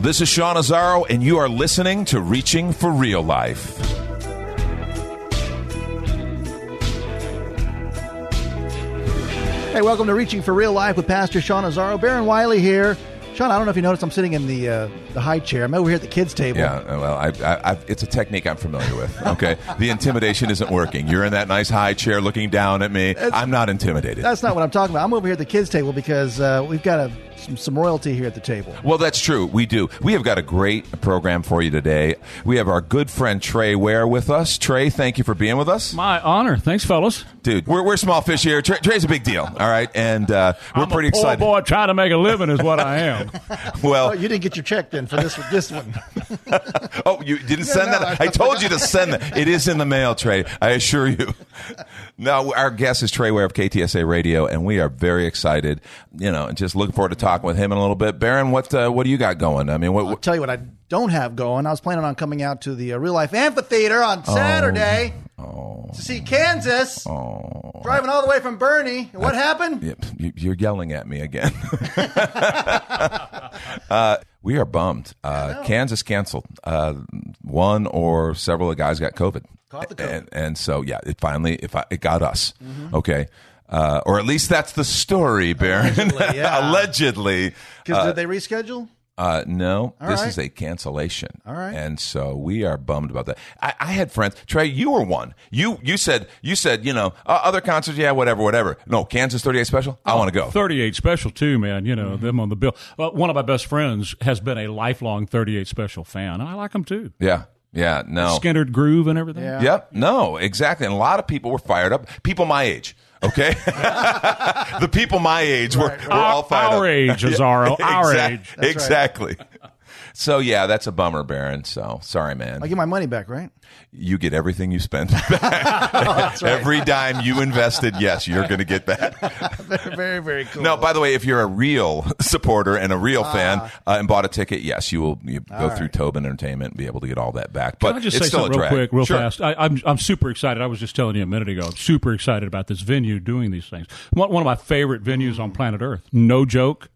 This is Sean Azaro, and you are listening to Reaching for Real Life. Hey, welcome to Reaching for Real Life with Pastor Sean Azaro. Baron Wiley here. Sean, I don't know if you noticed, I'm sitting in the uh, the high chair. I'm over here at the kids' table. Yeah, uh, well, I, I, I, it's a technique I'm familiar with. Okay, the intimidation isn't working. You're in that nice high chair looking down at me. I'm not intimidated. That's not what I'm talking about. I'm over here at the kids' table because uh, we've got a, some, some royalty here at the table. Well, that's true. We do. We have got a great program for you today. We have our good friend Trey Ware with us. Trey, thank you for being with us. My honor. Thanks, fellas. Dude, we're, we're small fish here. Trey, Trey's a big deal, all right? And uh, we're I'm pretty a poor excited. boy trying to make a living is what I am. Well, Oh, you didn't get your check then for this this one. Oh, you didn't send no, that? I- I told you to send that. It is in the mail, Trey. I assure you. No, our guest is Trey Ware of KTSA Radio, and we are very excited. You know, and just looking forward to talking with him in a little bit. Baron, what uh, what do you got going? I mean, what, I'll tell you what I don't have going. I was planning on coming out to the uh, Real Life Amphitheater on Saturday to see Kansas. Driving all the way from Boerne. What happened? Yep, you- you're yelling at me again. uh, we are bummed. Uh, Kansas canceled. Uh, one or several of the guys got COVID. Caught the COVID. Mm-hmm. And, and so, yeah, it finally it, fi- it got us. Okay. Uh, or at least that's the story, Baron. Allegedly, yeah. Allegedly. Because did they reschedule? Uh, no, All this right. is a cancellation. All right. and so we are bummed about that. I, I had friends. Trey, you were one. You you said you said you know uh, other concerts, yeah, whatever, whatever. No, Kansas 38 special. I want to go. 38 special too, man. You know them on the bill. Well, one of my best friends has been a lifelong 38 special fan. I like them too. Yeah, yeah, no, Skynyrd Groove and everything. Yeah. Yep. No, exactly. And a lot of people were fired up. People my age. Okay. the people my age were, were all fired Our up. age, Azaro. Our age. Exactly. So yeah, that's a bummer, Baron. So sorry, man. I get my money back, right? You get everything you spent back. Every dime you invested, yes, you're going to get back. Very, very, very cool. No, by the way, if you're a real supporter and a real fan uh, and bought a ticket, yes, you will you go through Tobin Entertainment and be able to get all that back. But Can I just it's say still something real quick, real Sure. fast? I, I'm I'm super excited. I was just telling you a minute ago. I'm super excited about this venue doing these things. One, one of my favorite venues on planet Earth. No joke.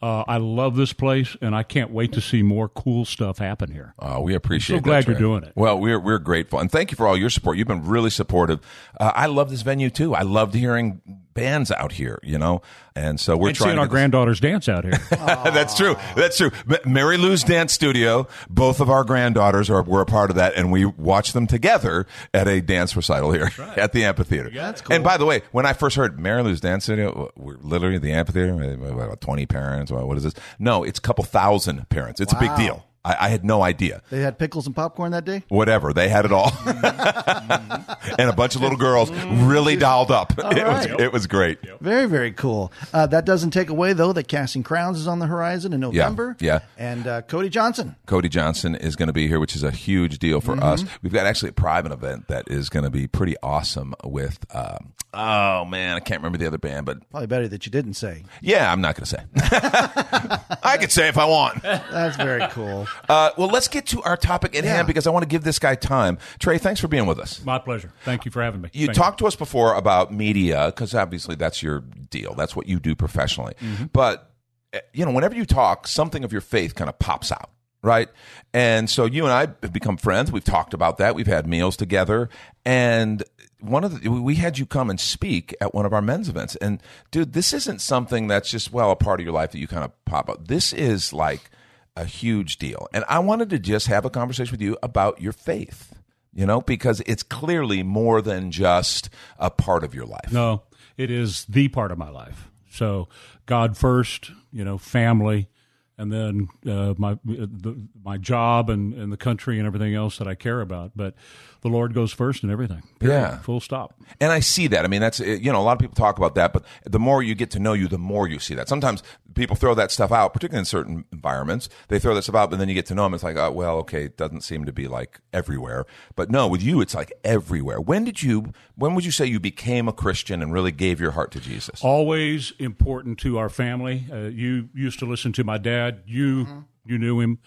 Uh, I love this place, and I can't wait to see more cool stuff happen here. Uh, we appreciate. I'm so glad that, you're doing it. Well, we're we're grateful, and thank you for all your support. You've been really supportive. Uh, I love this venue too. I loved hearing bands out here. You know, and so we're and trying seeing to our this- granddaughters dance out here. That's true. That's true. Mary Lou's dance studio. Both of our granddaughters are were a part of that, and we watched them together at a dance recital here at the amphitheater. Yeah, That's cool. And by the way, when I first heard Mary Lou's dance studio, we're literally at the amphitheater. About Twenty parents. What is this? No, it's a couple thousand parents. It's a big deal. I, I had no idea. They had pickles and popcorn that day? Whatever they had it all, and a bunch of little girls really dialed up. it was it was great. Very, very cool. Uh, that doesn't take away, though, that Casting Crowns is on the horizon in November. yeah. And uh, Cody Johnson. Cody Johnson is going to be here, which is a huge deal for us. We've got actually a private event that is going to be pretty awesome with, um, oh man, I can't remember the other band, but Probably better that you didn't say. yeah, I'm not going to say. I could say if I want. That's very cool. Uh, well, let's get to our topic at Yeah. hand because I want to give this guy time. Trey, thanks for being with us. My pleasure. Thank you for having me. You Thank talked to us before about media because obviously that's your deal. That's what you do professionally. But eh, you know, whenever you talk, something of your faith kind of pops out, right? And so you and I have become friends. We've talked about that. We've had meals together, and one of the we had you come and speak at one of our men's events. And dude, this isn't something that's just well a part of your life that you kind of pop up. This is like a huge deal. And I wanted to just have a conversation with you about your faith. You know, because it's clearly more than just a part of your life. No, it is the part of my life. So God first, you know, family, and then uh, my the, my job and, and the country and everything else that I care about. But the Lord goes first in everything. Period. Yeah. full stop. And I see that. I mean, that's you know, a lot of people talk about that, but the more you get to know you, the more you see that. Sometimes people throw that stuff out, particularly in certain environments. They throw that stuff out, but then you get to know them. It's like, oh, well, okay, it doesn't seem to be like everywhere. But no, with you, it's like everywhere. When did you? When would you say you became a Christian and really gave your heart to Jesus? Always important to our family. Uh, you used to listen to my dad. You you knew him,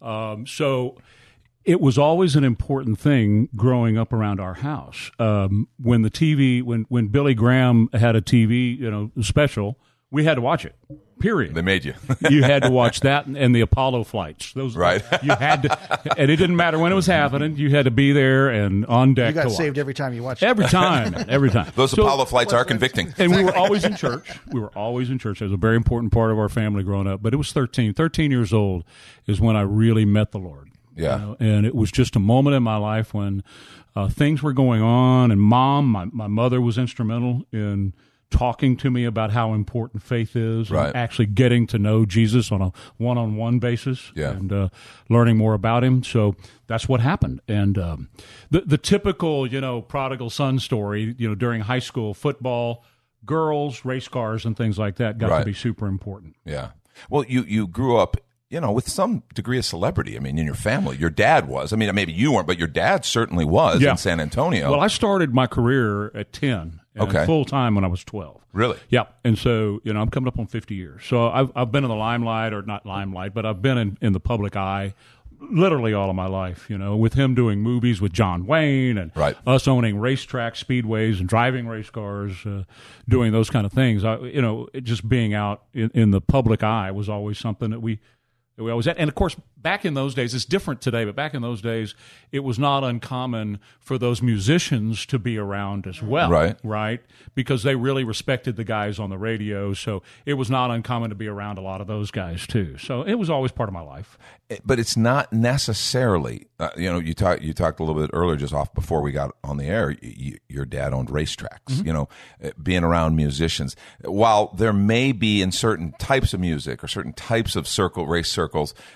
um, so it was always an important thing growing up around our house. Um, when the TV, when when Billy Graham had a TV, you know, special, we had to watch it. Period. They made you. you had to watch that and, and the Apollo flights. Those Right. You had to, and it didn't matter when it was happening. You had to be there and on deck. You got to saved watch. every time you watched. every time, every time. Those So- Apollo flights are convicting. and we were always in church. We were always in church. It was a very important part of our family growing up. But it was 13. 13 years old is when I really met the Lord. Yeah. You know, and it was just a moment in my life when uh, things were going on. And mom, my, my mother was instrumental in talking to me about how important faith is Right. actually getting to know Jesus on a one on one basis Yeah. and uh, learning more about him. So that's what happened. And um, the, the typical, you know, prodigal son story, you know, during high school football, girls, race cars, and things like that got Right. to be super important. Yeah. Well, you you grew up, you know, with some degree of celebrity. I mean, in your family, your dad was. I mean, maybe you weren't, but your dad certainly was Yeah. in San Antonio. Well, I started my career at 10. Okay. Full time when I was 12. really? Yeah, and so you know I'm coming up on 50 years. So I've I've been in the limelight, or not limelight, but I've been in, in the public eye, literally all of my life. You know, with him doing movies with John Wayne, and Right. us owning racetrack speedways and driving race cars, uh, doing those kind of things. I, you know, it just being out in, in the public eye was always something that we. We always had. And of course, back in those days, it's different today, but back in those days, it was not uncommon for those musicians to be around as well Right. right? Because they really respected the guys on the radio, so it was not uncommon to be around a lot of those guys too. So it was always part of my life. but it's not necessarily. Uh, you know, you talked you talked a little bit earlier, just off before we got on the air. You, your dad owned racetracks. You know, uh, being around musicians. While there may be in certain types of music or certain types of circle race circles,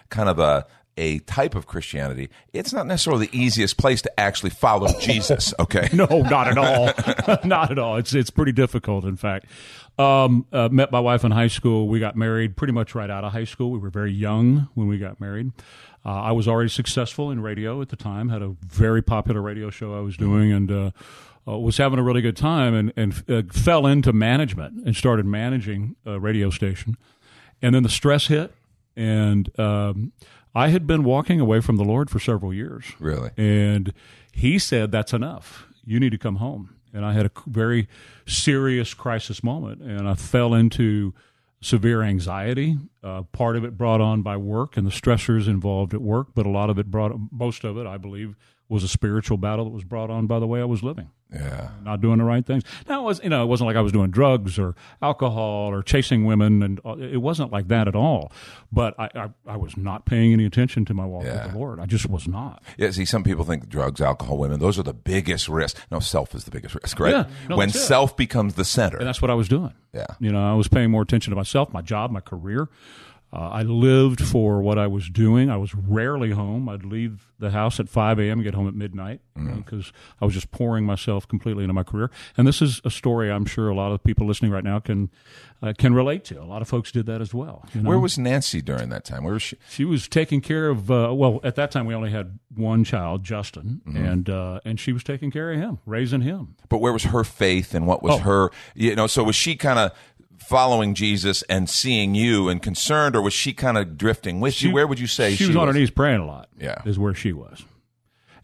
kind of a a type of Christianity, it's not necessarily the easiest place to actually follow Jesus. Okay. No, not at all, not at all. It's it's pretty difficult, in fact. Um, uh, met my wife in high school. We got married pretty much right out of high school. We were very young when we got married. Uh, I was already successful in radio at the time. Had a very popular radio show I was doing, and uh, uh, was having a really good time. And and uh, fell into management and started managing a radio station. And then the stress hit, and um, I had been walking away from the Lord for several years. Really? And he said, That's enough. You need to come home. And I had a very serious crisis moment, and I fell into severe anxiety. Uh, part of it brought on by work and the stressors involved at work, but a lot of it brought, most of it, I believe, was a spiritual battle that was brought on by the way I was living Yeah. not doing the right things. Now, it was you know, it wasn't like I was doing drugs or alcohol or chasing women, and uh, it wasn't like that at all. But I, I, I was not paying any attention to my walk Yeah. with the Lord. I just was not. Yeah, see, some people think drugs, alcohol, women, those are the biggest risks. No, self is the biggest risk, right? Yeah, no, when self becomes the center. And that's what I was doing. Yeah. You know, I was paying more attention to myself, my job, my career. Uh, I lived for what I was doing. I was rarely home. I'd leave the house at 5 a.m. and get home at midnight Mm-hmm. because I was just pouring myself completely into my career. And this is a story I'm sure a lot of people listening right now can uh, can relate to. A lot of folks did that as well. you know? Where was Nancy during that time? Where was she? she was taking care of uh, well at that time we only had one child justin Mm-hmm. and uh, and she was taking care of him raising him But where was her faith and what was Oh. her, you know, so was she kind of following Jesus and seeing you and concerned, or was she kind of drifting with you? Where would you say she, was on her knees praying a lot Yeah. is where she was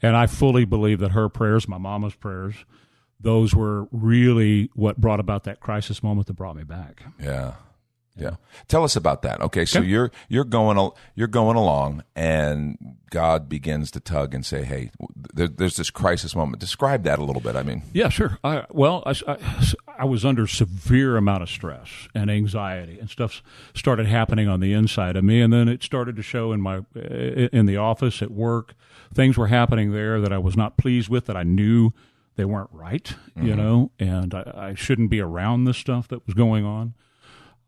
and i fully believe that her prayers my mama's prayers those were really what brought about that crisis moment that brought me back Yeah. Yeah. Tell us about that. Okay, so you're you're going you're going along, and God begins to tug and say, "Hey, there, there's this crisis moment." Describe that a little bit. I mean, Yeah, sure. I, well, I, I, I was under severe amount of stress and anxiety, and stuff started happening on the inside of me, and then it started to show in my in the office at work. Things were happening there that I was not pleased with. That I knew they weren't right, you know, and I, I shouldn't be around this stuff that was going on.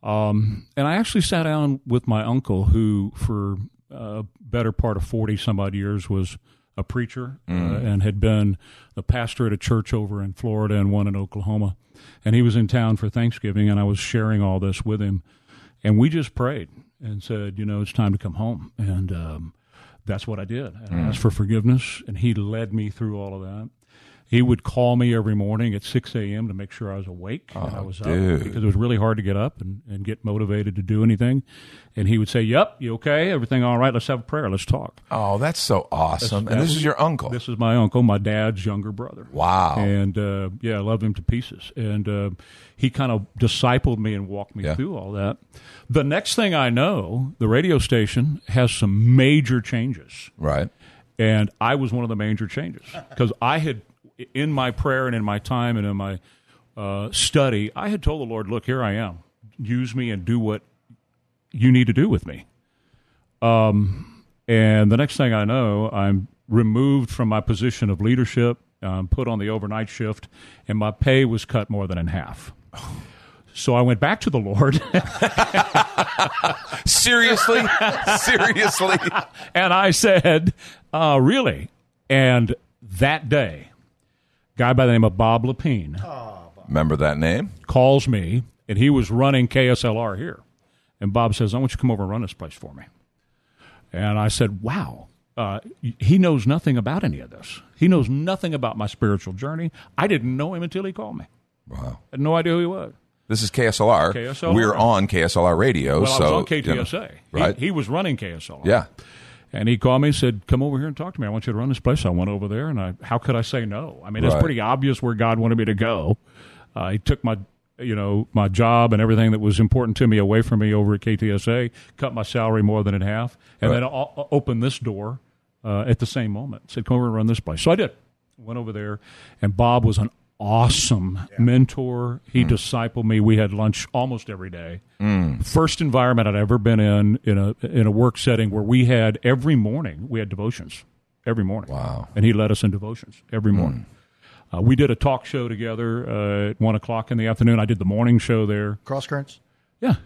Um, and I actually sat down with my uncle, who for a better part of forty some odd years was a preacher uh, and had been the pastor at a church over in Florida and one in Oklahoma. And he was in town for Thanksgiving, and I was sharing all this with him. And we just prayed and said, you know, it's time to come home. And um, that's what I did. And I asked for forgiveness, and he led me through all of that. He would call me every morning at 6 a.m. to make sure I was awake and I was dude. up because it was really hard to get up and, and get motivated to do anything. And he would say, Yep, you okay? Everything all right? Let's have a prayer. Let's talk. Oh, that's so awesome. That's- and this is your uncle. This is my uncle, my dad's younger brother. Wow. And uh, yeah, I love him to pieces. And uh, he kind of discipled me and walked me Yeah. through all that. The next thing I know, the radio station has some major changes. right. And I was one of the major changes because I had, in my prayer and in my time and in my uh, study, I had told the Lord, "Look, here I am. Use me and do what you need to do with me." Um, and the next thing I know, I'm removed from my position of leadership, um, put on the overnight shift, and my pay was cut more than in half. So I went back to the Lord. Seriously? Seriously? And I said, uh, really? And that day, guy by the name of Bob Lepine Remember that name? calls me, and he was running KSLR here. And Bob says, I want you to come over and run this place for me. And I said, wow. Uh, he knows nothing about any of this. He knows nothing about my spiritual journey. I didn't know him until he called me. Wow. I had no idea who he was. This is KSLR. KSLR. We're on KSLR radio. Well, so I was on you know, KTSA. He- right? he, was running KSLR. yeah. And he called me and said, "Come over here and talk to me. I want you to run this place." I went over there, and I how could I say no? I mean, it's pretty obvious where God wanted me to go. Uh, he took my you know my job and everything that was important to me away from me over at KTSA, cut my salary more than in half, and Right. then o- opened this door uh, at the same moment. Said, "Come over and run this place." So I did. Went over there, and Bob was an awesome mentor. He discipled me. We had lunch almost every day. First environment I'd ever been in in a in a work setting where we had every morning we had devotions every morning. Wow. And he led us in devotions every morning. Uh, we did a talk show together uh, at one o'clock in the afternoon. I did the morning show there. Cross currents. Yeah.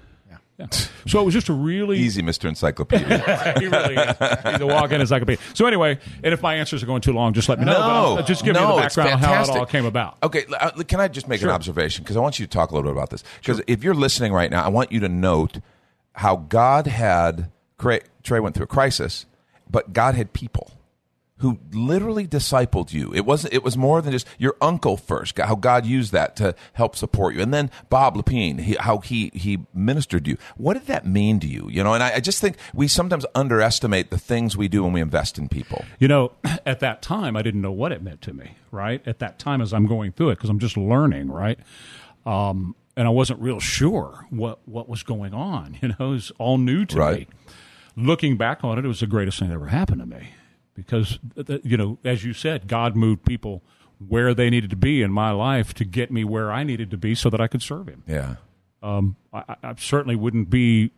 So it was just a really Easy, Mr. Encyclopedia. he really is. He's a walk-in encyclopedia. So anyway, and if my answers are going too long, just let me know. but I'll just give no, you the background on how it all came about. Okay, uh, can I just make Sure. an observation? Because I want you to talk a little bit about this. Because if you're listening right now, I want you to note how God had Trey went through a crisis, but God had people who literally discipled you. It wasn't. It was more than just your uncle first. How God used that to help support you, and then Bob Lepine, he, how he he ministered to you. What did that mean to you? You know, and I, I just think we sometimes underestimate the things we do when we invest in people. You know, at that time, I didn't know what it meant to me, right? At that time, as I'm going through it, because I'm just learning, right? Um, and I wasn't real sure what, what was going on. You know, it was all new to Right. me. Looking back on it, it was the greatest thing that ever happened to me because, you know, as you said, God moved people where they needed to be in my life to get me where I needed to be so that I could serve Him. Yeah. Um, I, I certainly wouldn't be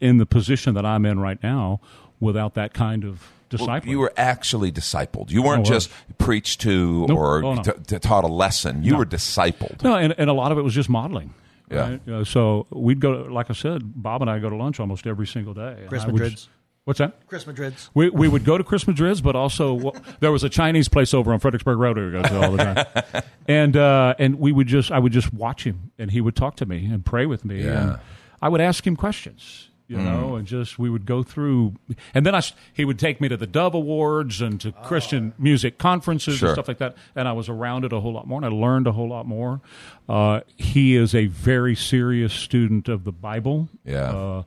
in the position that I'm in right now without that kind of Well, disciple. you were actually discipled. You weren't just preached to Nope. or Oh, no. t- t- taught a lesson. You were discipled. No, and, and a lot of it was just modeling. Yeah. right? Uh, so we'd go, to, like I said, Bob and I go to lunch almost every single day. Chris I would Madrid's. Just- What's that? Chris Madrid's. We, we would go to Chris Madrid's, but also well, there was a Chinese place over on Fredericksburg Road we would go to all the time, and uh, and we would just I would just watch him, and he would talk to me and pray with me, Yeah. and I would ask him questions, you know, and just we would go through, and then I s- he would take me to the Dove Awards and to Christian music conferences Sure. and stuff like that, and I was around it a whole lot more, and I learned a whole lot more. Uh, he is a very serious student of the Bible, Yeah. uh,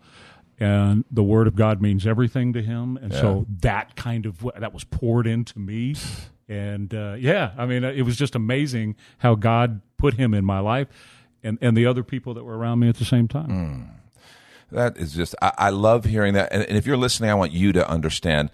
and the Word of God means everything to him, and so that kind of that was poured into me, and uh, yeah, I mean, it was just amazing how God put him in my life, and and the other people that were around me at the same time. That is just, I, I love hearing that. And, and if you're listening, I want you to understand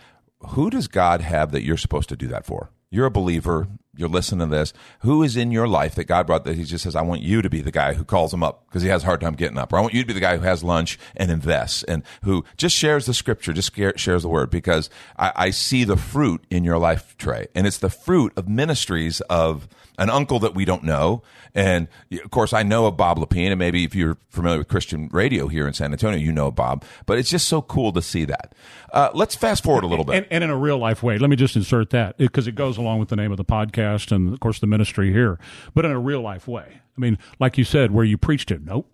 who does God have that you're supposed to do that for? You're a believer. You're listening to this, who is in your life that God brought that He just says, I want you to be the guy who calls him up because he has a hard time getting up, or I want you to be the guy who has lunch and invests and who just shares the scripture, just shares the word because I, I see the fruit in your life, Trey, and it's the fruit of ministries of an uncle that we don't know. And of course, I know of Bob Lepine, and maybe if you're familiar with Christian radio here in San Antonio, you know Bob. But it's just so cool to see that. Uh, let's fast forward a little bit. And, and, in a real life way. Let me just insert that because it goes along with the name of the podcast and, of course, the ministry here, but in a real life way. I mean, like you said, where you preached it, nope.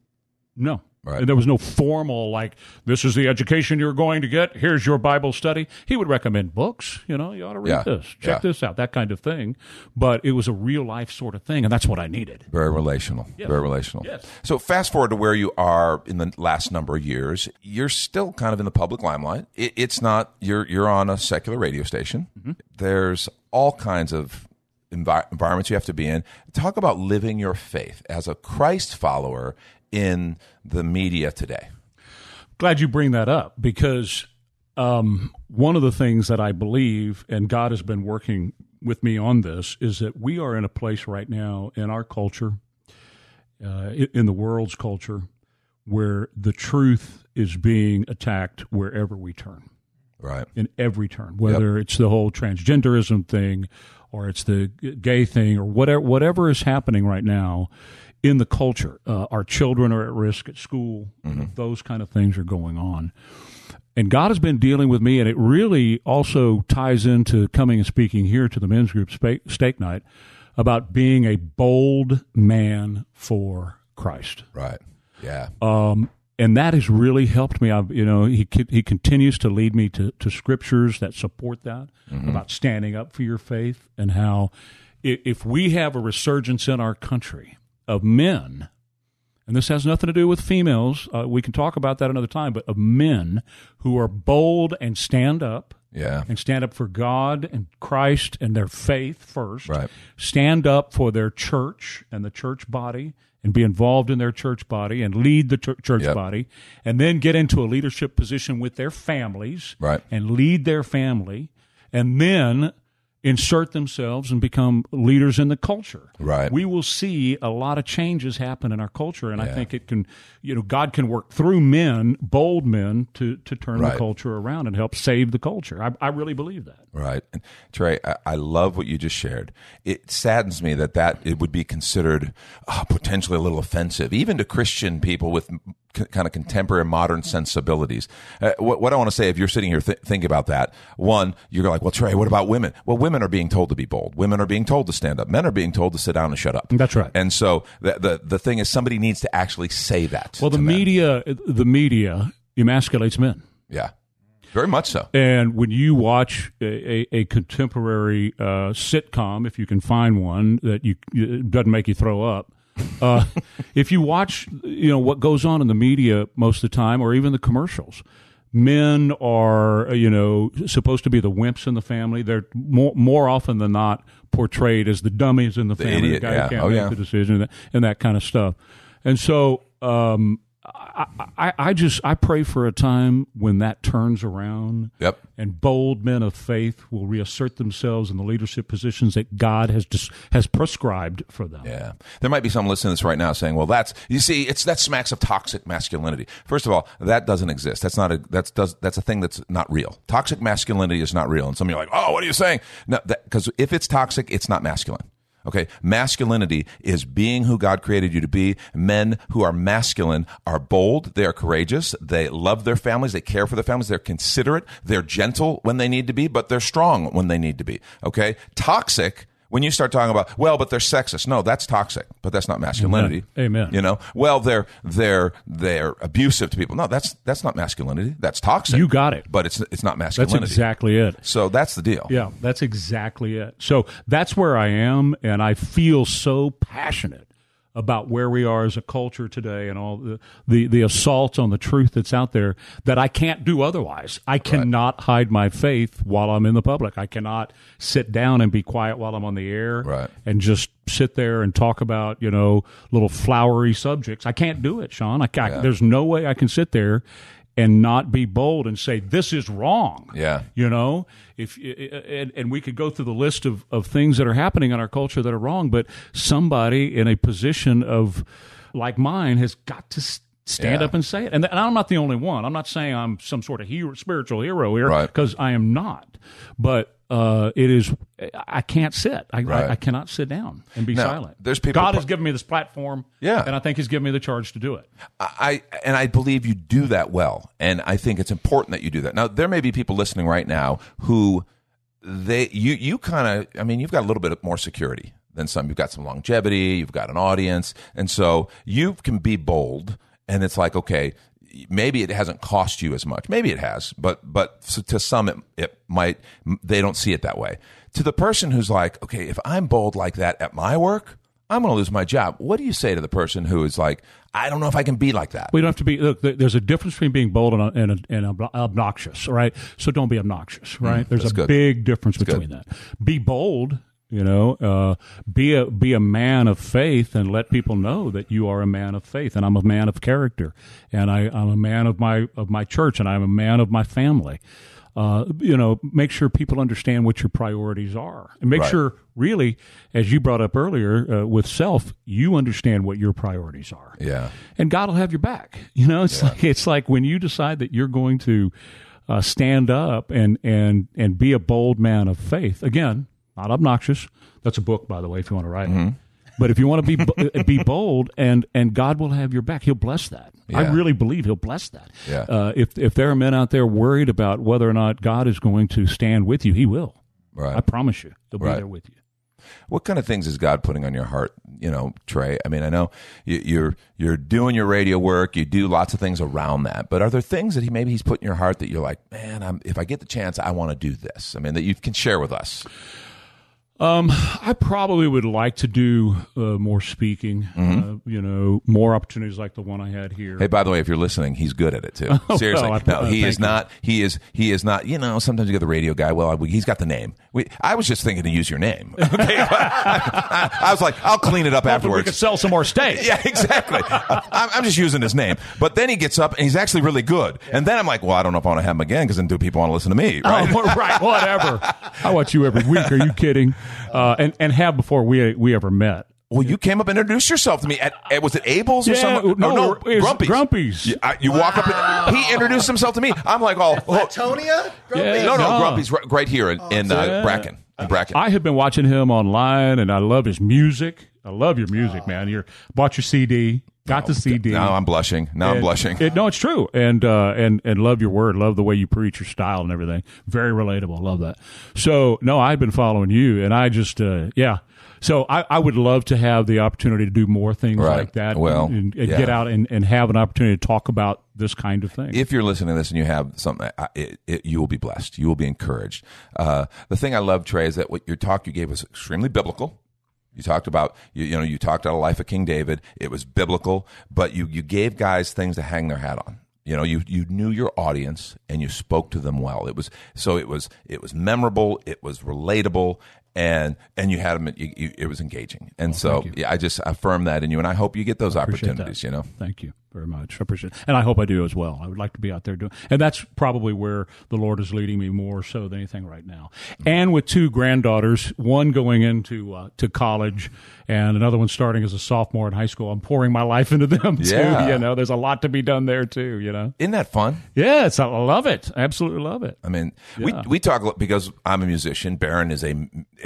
No, Right. And there was no formal like this is the education you're going to get. Here's your Bible study. He would recommend books. You know, you ought to read yeah. this, check yeah. this out, that kind of thing. But it was a real life sort of thing, and that's what I needed. Very relational. Yes. Very relational. Yes. So fast forward to where you are in the last number of years. You're still kind of in the public limelight. It, it's not you're you're on a secular radio station. Mm-hmm. There's all kinds of environments you have to be in. Talk about living your faith as a Christ follower in the media today. Glad you bring that up because um, one of the things that I believe, and God has been working with me on this, is that we are in a place right now in our culture, uh, in the world's culture, where the truth is being attacked wherever we turn. Right. In every turn, whether yep. it's the whole transgenderism thing or it's the gay thing or whatever whatever is happening right now in the culture. Uh, our children are at risk at school. Mm-hmm. Those kind of things are going on. And God has been dealing with me, and it really also ties into coming and speaking here to the men's group steak night about being a bold man for Christ. Right. Yeah. Um, and that has really helped me. I've, you know, he he continues to lead me to, to scriptures that support that mm-hmm. about standing up for your faith and how if we have a resurgence in our country of men, and this has nothing to do with females, uh, we can talk about that another time, but of men who are bold and stand up. Yeah. And stand up for God and Christ and their faith first. Right. Stand up for their church and the church body and be involved in their church body and lead the church yep. body and then get into a leadership position with their families right. and lead their family and then insert themselves and become leaders in the culture. Right. We will see a lot of changes happen in our culture, and yeah. I think it can, you know, God can work through men, bold men, to to turn right. the culture around and help save the culture. I, I really believe that. Right, and Trey, I, I, love what you just shared. It saddens me that that it would be considered uh, potentially a little offensive, even to Christian people with kind of contemporary modern sensibilities. Uh, what, what, I want to say, if you're sitting here th- thinking about that, one, you're like, well, Trey, what about women? Well, women are being told to be bold. Women are being told to stand up. Men are being told to sit down and shut up. That's right. And so the the, the thing is, somebody needs to actually say that. Well, the media, the media emasculates men. Yeah. Very much so. And when you watch a, a, a contemporary uh, sitcom, if you can find one that you doesn't make you throw up, uh, if you watch, you know what goes on in the media most of the time, or even the commercials, men are you know supposed to be the wimps in the family. They're more more often than not portrayed as the dummies in the, the family. Idiot, the guy yeah. who can't oh, make yeah. the decision and that, and that kind of stuff. And so um, I, I, I, just I pray for a time when that turns around. Yep. And bold men of faith will reassert themselves in the leadership positions that God has dis, has prescribed for them. Yeah. There might be some listening to this right now saying, "Well, that's you see, it's that smacks of toxic masculinity." First of all, that doesn't exist. That's not a that's does that's a thing that's not real. Toxic masculinity is not real. And some of you are like, "Oh, what are you saying?" No, because if it's toxic, it's not masculine. Okay. Masculinity is being who God created you to be. Men who are masculine are bold. They are courageous. They love their families. They care for their families. They're considerate. They're gentle when they need to be, but they're strong when they need to be. Okay. Toxic when you start talking about well but they're sexist. No that's toxic but that's not masculinity. Amen, amen. you know? Well they're they're they're abusive to people. No that's that's not masculinity. That's toxic. You got it. But it's it's not masculinity. that's exactly it. So that's the deal. Yeah that's exactly it. So that's where i am and i feel so passionate about where we are as a culture today and all the, the, the assault on the truth that's out there that I can't do otherwise. I cannot right. hide my faith while I'm in the public. I cannot sit down and be quiet while I'm on the air right. and just sit there and talk about, you know, little flowery subjects. I can't do it, Sean. I, I, There's no way I can sit there and not be bold and say this is wrong. Yeah. You know, if and, and we could go through the list of, of things that are happening in our culture that are wrong, but somebody in a position of like mine has got to stand Yeah. up and say it. And, and I'm not the only one. I'm not saying I'm some sort of hero, spiritual hero here Right. because I am not. But uh, it is. I can't sit. I, Right. I, I cannot sit down and be Now, silent. there's people God has given me this platform. Yeah. and I think He's given me the charge to do it. I and I believe you do that well, and I think it's important that you do that. Now, there may be people listening right now who they you you kind of I mean, you've got a little bit more security than some. You've got some longevity, you've got an audience, and so you can be bold. And it's like, okay, maybe it hasn't cost you as much. Maybe it has, but but to some it, it might. They don't see it that way. To the person who's like, okay, if I'm bold like that at my work. I'm going to lose my job. What do you say to the person who is like, I don't know if I can be like that? We don't have to be. Look, there's a difference between being bold and, and, and obnoxious, right? So don't be obnoxious, right? there's Mm, that's a good. big difference good. between that. Be bold, you know. Uh, be a be a man of faith and let people know that you are a man of faith, and I'm a man of character, and I, I'm a man of my of my church, and I'm a man of my family. Uh, you know, make sure people understand what your priorities are, and make Right. sure, really, as you brought up earlier uh, with self, you understand what your priorities are Yeah. and God will have your back. You know, it's like it's like when you decide that you're going to uh, stand up and and and be a bold man of faith. Again, not obnoxious. That's a book, by the way, if you want to write it. But if you want to be be bold, and and God will have your back. He'll bless that. I really believe He'll bless that. Yeah. Uh, if if there are men out there worried about whether or not God is going to stand with you, He will. Right. I promise you, He'll be Right. there with you. What kind of things is God putting on your heart? You know, Trey. I mean, I know you, you're you're doing your radio work. You do lots of things around that. But are there things that he maybe he's put in your heart that you're like, man, I'm, if I get the chance, I want to do this. I mean, that you can share with us. Um, I probably would like to do uh, more speaking. Uh, you know, more opportunities like the one I had here. Mm-hmm. Hey, by the way, if you're listening, he's good at it too. Seriously, well, I- no, uh, he is you. not. He is. He is not. You know, sometimes you get the radio guy. Well, he's got the name. We, I was just thinking to use your name. Okay, I, was like, I'll clean it up Hopefully we afterwards. could sell some more steak. Yeah, exactly. I'm, I'm just using his name. But then he gets up and he's actually really good. And then I'm like, well, I don't know if I want to have him again because then do people want to listen to me? Right? Oh, right, whatever. I watch you every week. Are you kidding? Uh, and and have before we we ever met. Well, you came up and introduced yourself to me at, at was it Abel's or Yeah, someone? no, no, it Grumpy's. Grumpy's. You, I- you walk up and he introduced himself to me. I'm like, oh, oh Latonia? Grumpy? Yeah. no, no, No. Grumpy's right, right here in, in uh, Yeah. Bracken. In Bracken. I have been watching him online, and I love his music. I love your music, man. You bought your CD, got the CD. now I'm blushing. Now I'm blushing. It, no, it's true, and uh, and and love your word, love the way you preach, your style, and everything. Very relatable. Love that. So no, I've been following you, and I just uh, yeah. So I, I would love to have the opportunity to do more things Right. like that. Well, and, and yeah. get out and, and have an opportunity to talk about this kind of thing. if you're listening to this and you have something, it, it, you will be blessed. You will be encouraged. Uh, the thing I love, Trey, is that what your talk you gave was extremely biblical. You talked about you, you know you talked about a life of King David. It was biblical, but you you gave guys things to hang their hat on. You know, you you knew your audience and you spoke to them well. It was so it was it was memorable. It was relatable. And and you had them. You, you, it was engaging, and so yeah, I just affirm that in you, and I hope you get those opportunities. that. You know, Thank you very much. I appreciate it. And I hope I do as well. I would like to be out there doing and that's probably where the Lord is leading me more so than anything right now. And with two granddaughters, one going into uh, to college and another one starting as a sophomore in high school, I'm pouring my life into them too. Yeah. You know, there's a lot to be done there too, you know. isn't that fun? Yes, I love it. Absolutely love it. I mean, we Yeah. we talk a lot- because I'm a musician. Baron is a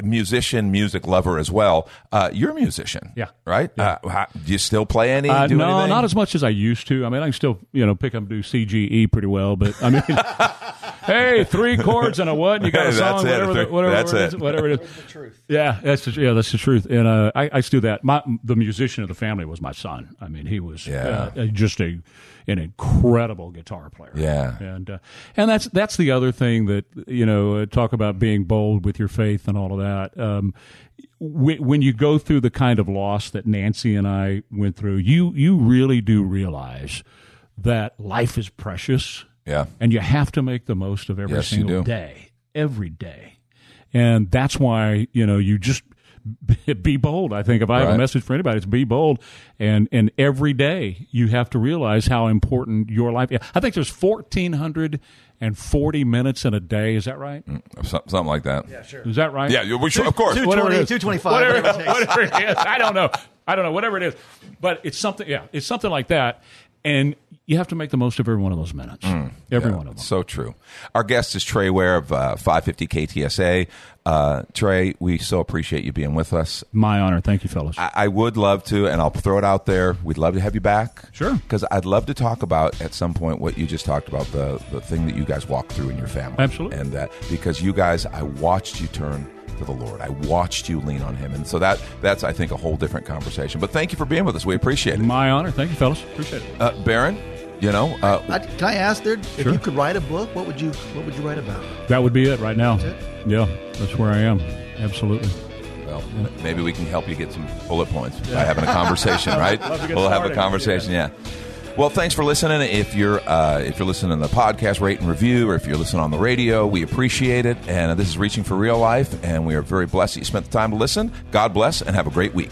musician, music lover as well. Uh, you're a musician, Yeah. right? Uh, how, do you still play any? Uh, do no, anything? not as much as I used to. I mean, I can still, you know, pick up and do CGE pretty well, but I mean, hey, three chords and a what? You got a Hey, song, that's it. whatever, the, Three- whatever, that's whatever it. is- whatever it is. The truth. Yeah, that's the, yeah, that's the truth. And uh, I, I do that. My the musician of the family was my son. I mean, he was Yeah. uh, just a an incredible guitar player. Yeah. and uh, and that's that's the other thing that you know uh, talk about being bold with your faith and all of that. Um, when, when you go through the kind of loss that Nancy and I went through, you you really do realize that life is precious. Yeah. And you have to make the most of every Yes, single day, every day. And that's why, you know, you just be bold. I think if I have Right. a message for anybody, it's be bold. And and every day you have to realize how important your life. Is. I think there's fourteen hundred and forty minutes in a day. Is that right? Mm, something like that. Yeah, sure. Is that right? Yeah, we should, of course. 220, it is. 225. Whatever, whatever it whatever it is. I don't know. I don't know. Whatever it is. But it's something, yeah, it's something like that. And you have to make the most of every one of those minutes. every Yeah, one of them. So true. Our guest is Trey Ware of uh, 550 KTSA. Uh, Trey, we so appreciate you being with us. My honor. Thank you, fellas. I, I would love to, and I'll throw it out there. We'd love to have you back. Sure. Because I'd love to talk about at some point what you just talked about the the thing that you guys walked through in your family. Absolutely. And that because you guys, I watched you turn to the Lord. I watched you lean on Him, and so that that's I think a whole different conversation. But thank you for being with us. We appreciate it. My honor. Thank you, fellas. Appreciate it. Uh, Baron, you know, uh, I, can I ask there if Sure. you could write a book? What would you What would you write about? That would be it right now. That's Yeah, that's where I am. Absolutely. Well, maybe we can help you get some bullet points by having a conversation, right? Love to get We'll have a conversation, yeah. Well, thanks for listening. If you're uh, if you're listening to the podcast, rate and review, or if you're listening on the radio, we appreciate it. And uh, this is reaching for real life, and we are very blessed that you spent the time to listen. God bless, and have a great week.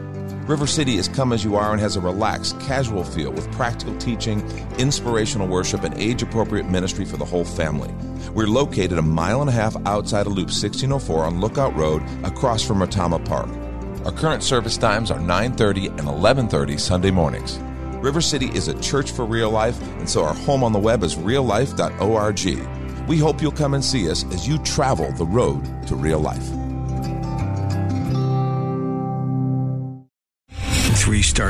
River City is come as you are and has a relaxed, casual feel with practical teaching, inspirational worship, and age appropriate ministry for the whole family. We're located a mile and a half outside of Loop 1604 on Lookout Road across from Retama Park. Our current service times are 9:30 and 11:30 Sunday mornings. River City is a church for real life, and so our home on the web is reallife.org. We hope you'll come and see us as you travel the road to real life.